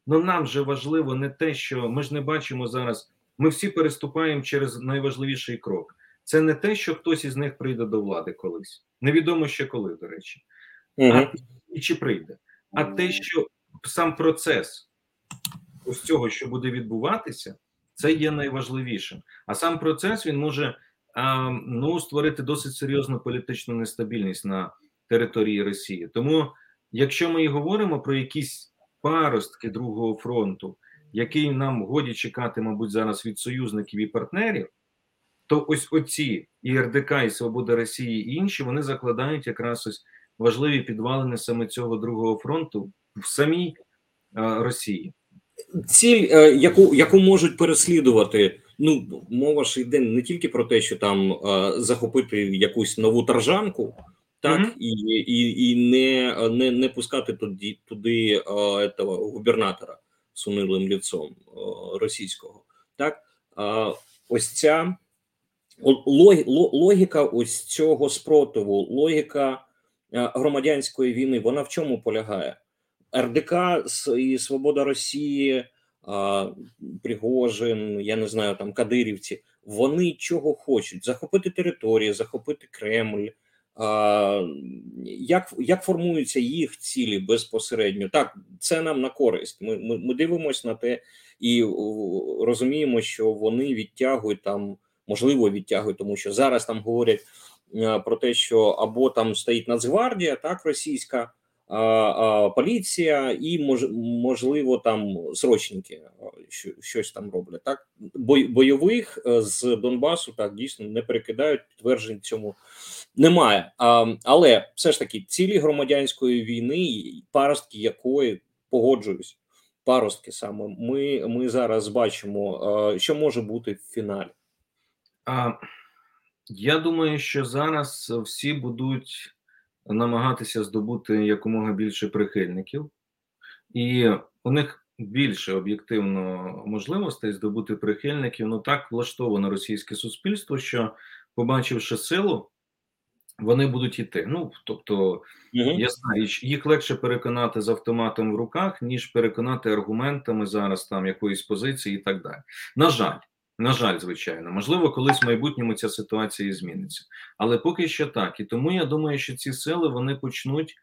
Ну нам же важливо не те, що ми ж не бачимо зараз. Ми всі переступаємо через найважливіший крок. Це не те, що хтось із них прийде до влади колись. Невідомо ще коли, до речі, Угу. а, і чи прийде. А те, що сам процес ось цього, що буде відбуватися, це є найважливішим. А сам процес він може а, ну, створити досить серйозну політичну нестабільність на території Росії. Тому, якщо ми і говоримо про якісь паростки другого фронту, який нам годі чекати, мабуть, зараз від союзників і партнерів, то ось оці і РДК, і Свобода Росії, і інші вони закладають якраз ось важливі підвалини саме цього другого фронту в самій а, Росії. Ціль, е, яку яку можуть переслідувати. Ну, мова ж йде не тільки про те, що там е, захопити якусь нову таржанку, так Мгм. і, і, і не, не, не пускати туди, туди этого губернатора з унилим ліцом російського. Так, а ось ця логіка ось цього спротиву, логіка громадянської війни, вона в чому полягає? РДК і Свобода Росії, а, Пригожин, я не знаю, там Кадирівці, вони чого хочуть? Захопити території, захопити Кремль. Як, як формуються їх цілі безпосередньо? Так, це нам на користь. Ми, ми, ми дивимося на те і розуміємо, що вони відтягують там, можливо, відтягують, тому що зараз там говорять про те, що або там стоїть Нацгвардія, так, російська поліція і мож, можливо там срочники щось там роблять. Так бойових е, з Донбасу так дійсно не перекидають. Підтверджень цьому немає. Але все ж таки цілі громадянської війни, паростки якої погоджуюсь. Паростки саме ми, ми зараз бачимо, що може бути в фіналі. Я думаю, що зараз всі будуть намагатися здобути якомога більше прихильників, і у них більше об'єктивно можливостей здобути прихильників. Ну так влаштовано російське суспільство, що, побачивши силу, вони будуть йти. Ну тобто, Мгм. я знаю, їх легше переконати з автоматом в руках, ніж переконати аргументами зараз там якоїсь позиції і так далі. На жаль. На жаль, звичайно, можливо, колись в майбутньому ця ситуація і зміниться, але поки що так. І тому я думаю, що ці сили вони почнуть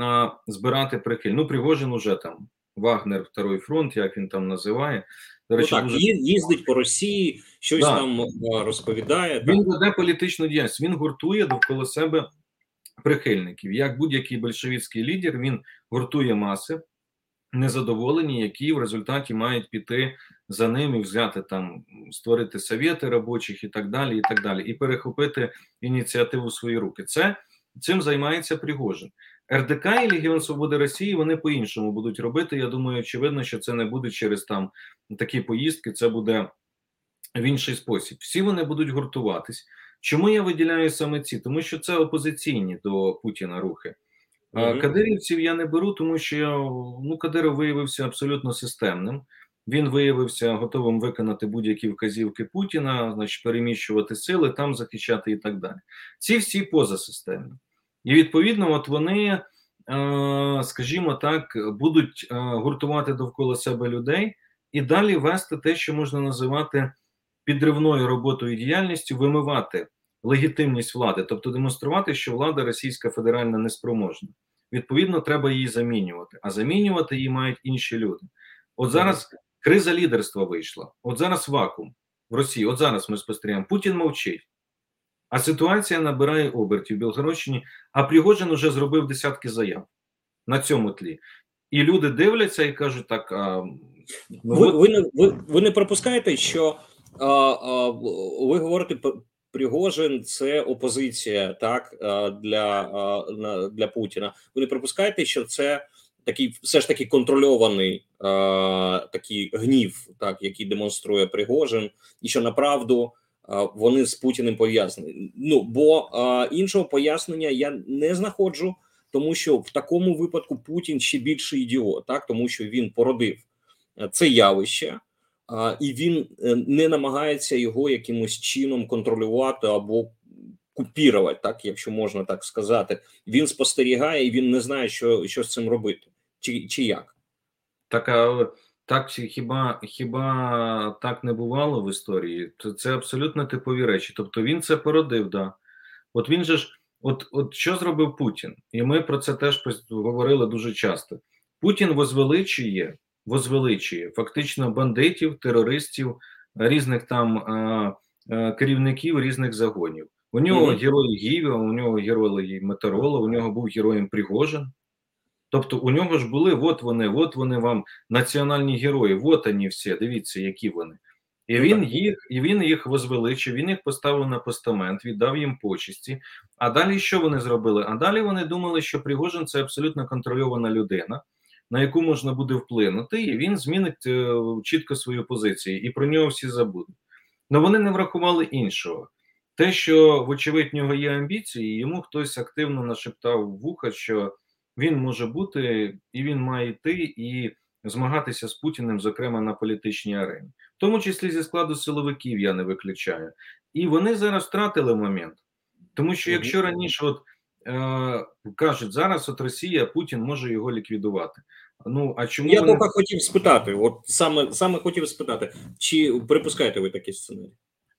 а, збирати прихиль. Ну, Пригожин уже там Вагнер, Второй фронт, як він там називає. До Ну, так, дуже їздить по Росії, щось Да. там розповідає. він веде політичну діяльність. Він гуртує довкола себе прихильників. Як будь-який большевістський лідер, він гуртує маси незадоволені, які в результаті мають піти за ним і взяти там, створити совєти робочих і так далі, і так далі, і перехопити ініціативу в свої руки. Це цим займається Пригожин. РДК і Легіон Свободи Росії вони по-іншому будуть робити. Я думаю, очевидно, що це не буде через там такі поїздки, це буде в інший спосіб. Всі вони будуть гуртуватись. Чому я виділяю саме ці? Тому що це опозиційні до Путіна рухи. Мгм. Кадирівців я не беру, тому що ну, Кадиров виявився абсолютно системним. Він виявився готовим виконати будь-які вказівки Путіна, значить переміщувати сили, там захищати і так далі. Ці всі позасистемні. І відповідно, от вони, е, скажімо так, будуть е, гуртувати довкола себе людей і далі вести те, що можна називати підривною роботою і діяльністю, вимивати легітимність влади, тобто демонструвати, що влада Російська Федеральна неспроможна. Відповідно, треба її замінювати. А замінювати її мають інші люди. От зараз криза лідерства вийшла. От зараз вакуум в Росії. От зараз ми спостерігаємо. Путін мовчить. А ситуація набирає обертів в Білгородщині, а Пригожин уже зробив десятки заяв на цьому тлі. І люди дивляться і кажуть: так. А, ну, ви, от, ви, не, ви, ви не пропускаєте, що а, а, ви говорите Пригожин це опозиція, так для, на- для Путіна. Ви не пропускаєте, що це такий все ж таки контрольований такий гнів, так який демонструє Пригожин, і що направду вони з Путіним пов'язані. Ну бо іншого пояснення я не знаходжу, тому що в такому випадку Путін ще більший ідіот, так тому що він породив е, це явище. І він е, не намагається його якимось чином контролювати або купірувати, так якщо можна так сказати. Він спостерігає і він не знає, що, що з цим робити, чи, чи як. Так, а так хіба хіба так не бувало в історії? То це абсолютно типові речі. Тобто він це породив, да. От він же ж, от, от що зробив Путін? І ми про це теж говорили дуже часто. Путін возвеличує, возвеличує фактично бандитів, терористів, різних там а, керівників різних загонів. У нього mm-hmm. герой Гівя, у нього герой Метерола, у нього був героєм Пригожин. Тобто у нього ж були от вони, от вони вам національні герої, от вони всі, дивіться, які вони. І він їх і він їх возвеличив, він їх поставив на постамент, віддав їм почесті. А далі що вони зробили? А далі вони думали, що Пригожин це абсолютно контрольована людина, на яку можна буде вплинути, і він змінить е, чітко свою позицію, і про нього всі забудуть. Але вони не врахували іншого. Те, що, вочевидь, в нього є амбіції, йому хтось активно нашептав в вуха, що він може бути і він має йти і змагатися з Путіним, зокрема на політичній арені, в тому числі зі складу силовиків, я не виключаю. І вони зараз втратили момент, тому що якщо раніше, от кажуть, зараз от Росія Путін може його ліквідувати. Ну а чому я вони... хотів спитати? От саме саме хотів спитати, чи припускаєте ви такі сценарії?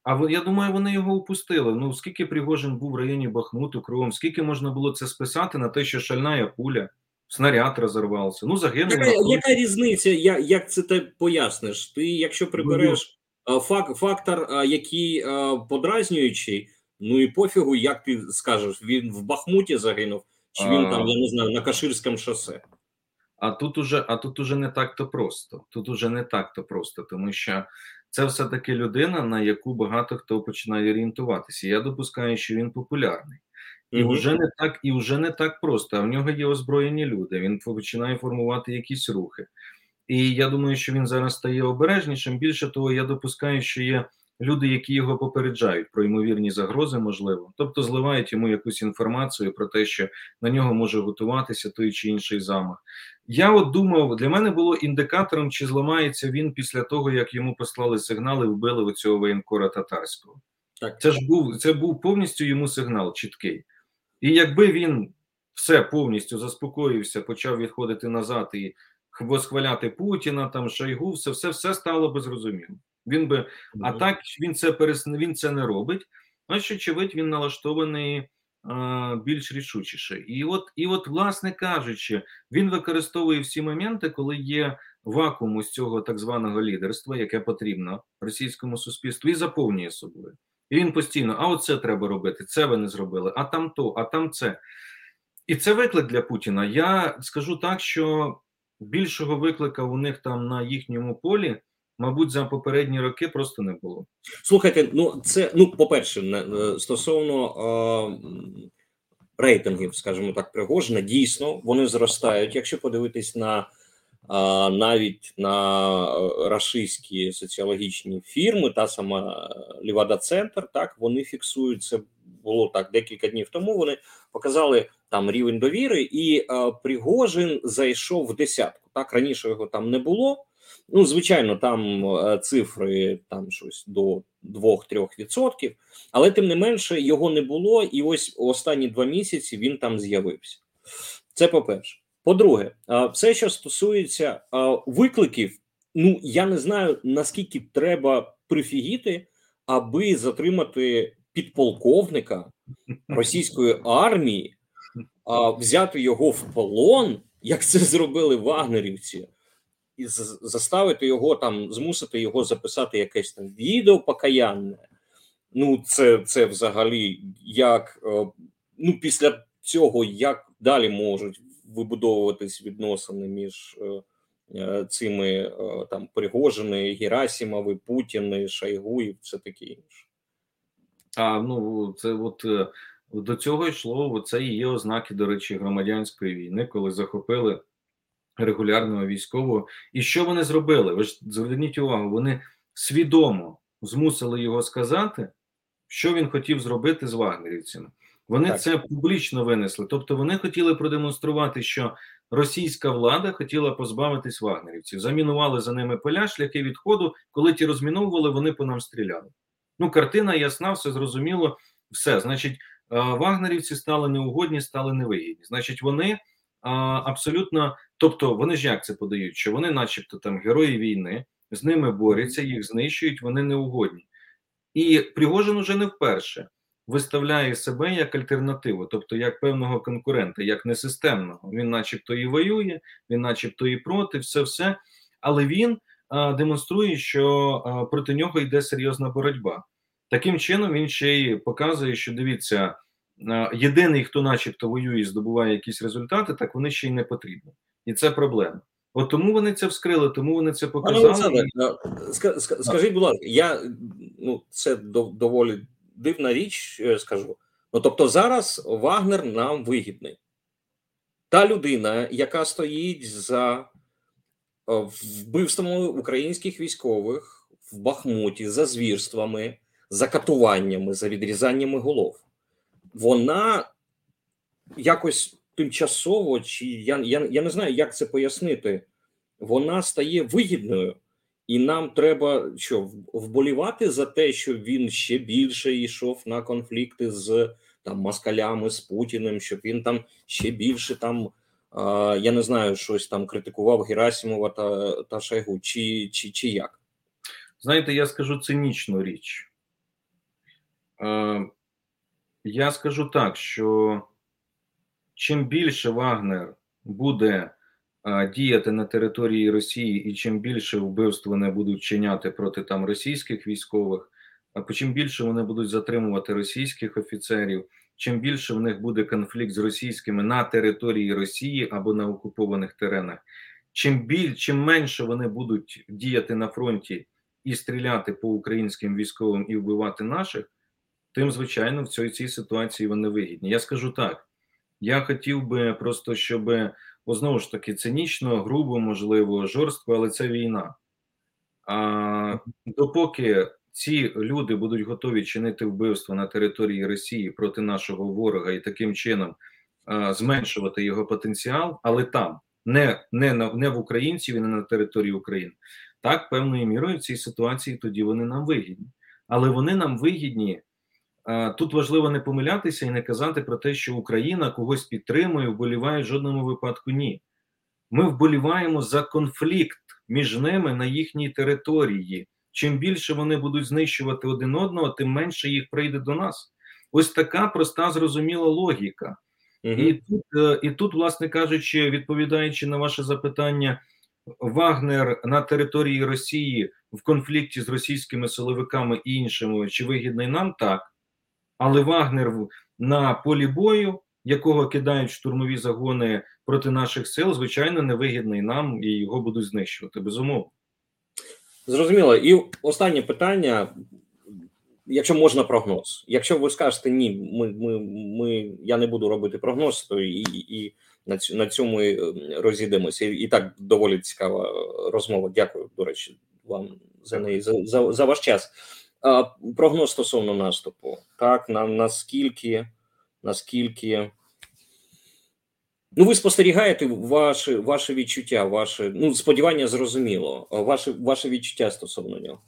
А я думаю, вони його упустили. Ну скільки Пригожин був в районі Бахмуту, Кривом, скільки можна було це списати на те, що шальна пуля, снаряд розірвався. Ну загинув. Яка, яка різниця? Я, Як це ти поясниш? Ти, якщо прибереш ну, фак, фактор, який подразнюючий, ну і пофігу, як ти скажеш, він в Бахмуті загинув, чи він а... там, я не знаю, на Каширському шосе. А тут уже, а тут уже не так то просто. Тут уже не так то просто, тому що це все-таки людина, на яку багато хто починає орієнтуватися. Я допускаю, що він популярний. І mm-hmm. вже не так, і вже не так просто. А в нього є озброєні люди. Він починає формувати якісь рухи. І я думаю, що він зараз стає обережнішим. Більше того, я допускаю, що є люди, які його попереджають про ймовірні загрози, можливо, тобто зливають йому якусь інформацію про те, що на нього може готуватися той чи інший замах. Я от думав, для мене було індикатором, чи зламається він після того, як йому послали сигнали, вбили оцього воєнкора татарського. Так, це ж був це був повністю йому сигнал чіткий. І якби він все повністю заспокоївся, почав відходити назад і восхваляти Путіна, там Шойгу, все все, все стало би зрозуміло. Він би, а так він це перес... він це не робить. Значить, очевидь, він налаштований а, більш рішучіше. І от, і от, власне кажучи, він використовує всі моменти, коли є вакуум з цього так званого лідерства, яке потрібно російському суспільству, і заповнює собою. І він постійно, а оце треба робити, це ви не зробили, а там то, а там це. І це виклик для Путіна. Я скажу так, що більшого виклика у них там на їхньому полі мабуть, за попередні роки просто не було. Слухайте, ну це ну, по-перше, е, стосовно е, рейтингів, скажімо так, Пригожина, дійсно вони зростають. Якщо подивитись на е, навіть на рашистські соціологічні фірми, та сама Лівада Центр, так вони фіксують це. Було так декілька днів тому. Вони показали там рівень довіри, і е, Пригожин зайшов в десятку. Так раніше його там не було. Ну, звичайно, там е, цифри там щось до 2-3%, але тим не менше його не було, і ось останні два місяці він там з'явився. Це по-перше. По-друге, все, що стосується викликів, ну я не знаю наскільки треба прифігіти, аби затримати підполковника російської армії, взяти його в полон, як це зробили вагнерівці і заставити його там, змусити його записати якесь там відео покаянне. Ну, це це взагалі як е, ну після цього як далі можуть вибудовуватись відносини між е, е, цими там Пригожини, Герасимови, Путіни, Шайгу і все таке інше. А ну це от до цього йшло. Це є ознаки, до речі, громадянської війни, коли захопили регулярного військового. І що вони зробили? Ви ж зверніть увагу, вони свідомо змусили його сказати, що він хотів зробити з вагнерівцями. Вони Так. це публічно винесли. Тобто вони хотіли продемонструвати, що російська влада хотіла позбавитись вагнерівців. Замінували за ними поля, шляхи відходу. Коли ті розміновували, вони по нам стріляли. Ну, картина ясна, все зрозуміло. Все, значить, вагнерівці стали неугодні, стали невигідні. Значить, вони абсолютно, тобто, вони ж як це подають, що вони, начебто, там герої війни, з ними борються, їх знищують, вони неугодні. І Пригожин уже не вперше виставляє себе як альтернативу, тобто як певного конкурента, як несистемного. Він, начебто, і воює, він, начебто, і проти, все, все. Але він а, демонструє, що а, проти нього йде серйозна боротьба. Таким чином він ще й показує, що дивіться, а, єдиний, хто, начебто, воює і здобуває якісь результати, так вони ще й не потрібні, і це проблема. От тому вони це вскрили, тому вони це показали. Олександре, е, ска- ска- скажіть, будь ласка, я ну це доволі дивна річ, скажу. Ну тобто, зараз Вагнер нам вигідний. Та людина, яка стоїть за е, вбивствами українських військових в Бахмуті, за звірствами, за катуваннями, за відрізаннями голов, вона якось тимчасово, чи я, я, я не знаю, як це пояснити вона стає вигідною, і нам треба що вболівати за те, що він ще більше йшов на конфлікти з там москалями, з Путіним, щоб він там ще більше там. а, Я не знаю, щось там критикував Герасимова та, та Шойгу, чи, чи, чи як? Знаєте, я скажу цинічну річ. Е, я скажу так, що чим більше Вагнер буде е, діяти на території Росії, і чим більше вбивств вони будуть чиняти проти там російських військових, а по чим більше вони будуть затримувати російських офіцерів, чим більше в них буде конфлікт з російськими на території Росії або на окупованих теренах, чим біль, чим менше вони будуть діяти на фронті і стріляти по українським військовим і вбивати наших, тим, звичайно, в цій, цій ситуації вони вигідні. Я скажу так: я хотів би просто, щоб знову ж таки цинічно, грубо, можливо, жорстко, але це війна. А допоки ці люди будуть готові чинити вбивство на території Росії проти нашого ворога і таким чином а, зменшувати його потенціал, але там не, не, на, не в українців і не на території України. Так, певною мірою в цій ситуації тоді вони нам вигідні. Але вони нам вигідні. Тут важливо не помилятися і не казати про те, що Україна когось підтримує, вболіває в жодному випадку ні. Ми вболіваємо за конфлікт між ними на їхній території. Чим більше вони будуть знищувати один одного, тим менше їх прийде до нас. Ось така проста, зрозуміла логіка. І тут, е, і тут, власне кажучи, відповідаючи на ваше запитання, Вагнер на території Росії в конфлікті з російськими силовиками і іншими, чи вигідний нам так, але Вагнер на полі бою, якого кидають штурмові загони проти наших сил, звичайно, невигідний нам і його будуть знищувати. Безумовно. Зрозуміло. І останнє питання. Якщо можна прогноз, якщо ви скажете ні, ми, ми, ми я не буду робити прогноз, то і, і на цю на цьому е, розійдемося. І, і так доволі цікава розмова. Дякую, до речі, вам за неї за, за, за ваш час. Прогноз стосовно наступу. Так, на наскільки, наскільки ну ви спостерігаєте ваші, ваші відчуття, ваші ну сподівання зрозуміло. а Ваші, ваші відчуття стосовно нього.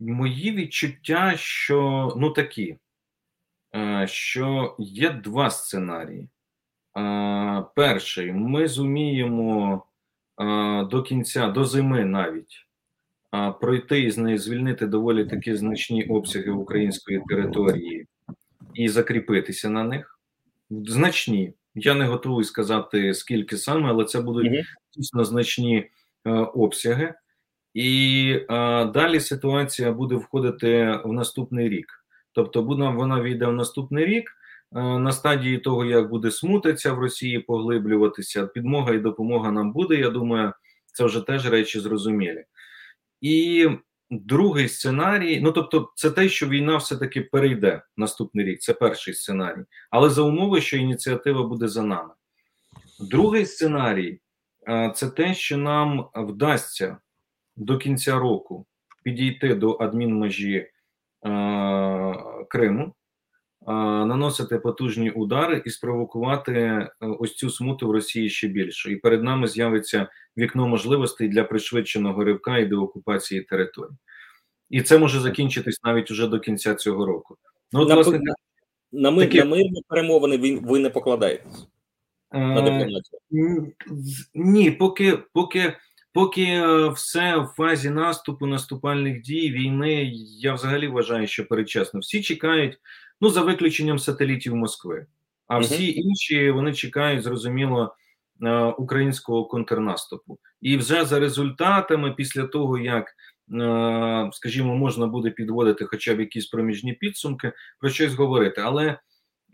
Мої відчуття, що ну такі, е, що є два сценарії. Е, Перший, ми зуміємо е, до кінця, до зими навіть пройти і з неї звільнити доволі такі значні обсяги української території і закріпитися на них. Значні. Я не готовий сказати скільки саме, але це будуть дійсно значні е, обсяги. І е, далі ситуація буде входити в наступний рік. Тобто, буде вона війде в наступний рік е, на стадії того, як буде смутиться в Росії, поглиблюватися. Підмога і допомога нам буде. Я думаю, це вже теж речі зрозумілі. І другий сценарій: ну тобто, це те, що війна все-таки перейде наступний рік. Це перший сценарій, але за умови, що ініціатива буде за нами. Другий сценарій е, це те, що нам вдасться до кінця року підійти до адмінмежі е, Криму, наносити потужні удари і спровокувати е, ось цю смуту в Росії ще більше. І перед нами з'явиться вікно можливостей для пришвидшеного ривка і деокупації територій. І це може закінчитись навіть уже до кінця цього року. Ну, от, на, власне, на, мир, такі- на мирні перемовини ви, ви не покладаєтесь на е, дипломатію. Ні, поки, поки, поки е, все в фазі наступу, наступальних дій, війни, я взагалі вважаю, що передчасно. Всі чекають, ну за виключенням сателітів Москви. А всі інші вони чекають, зрозуміло, е, українського контрнаступу. І вже за результатами, після того як, е, скажімо, можна буде підводити хоча б якісь проміжні підсумки, про щось говорити. Але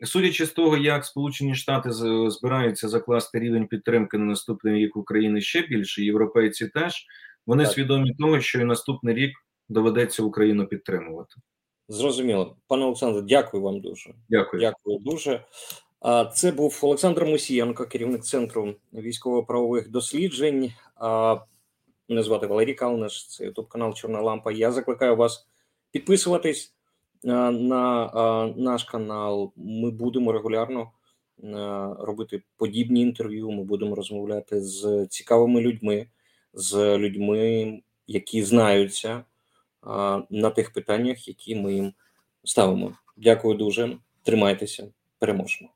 Судячи з того, як Сполучені Штати збираються закласти рівень підтримки на наступний рік України ще більше, європейці теж вони Так. свідомі того, що і наступний рік доведеться Україну підтримувати. Зрозуміло. Пане Олександре, дякую вам дуже. Дякую. Дякую дуже. Це був Олександр Мусієнко, керівник центру військово-правових досліджень. Мене звати Валерій Калниш, це ютуб канал Чорна Лампа. Я закликаю вас підписуватись на наш канал. Ми будемо регулярно робити подібні інтерв'ю. Ми будемо розмовляти з цікавими людьми, з людьми, які знаються на тих питаннях, які ми їм ставимо. Дякую дуже. Тримайтеся, переможемо.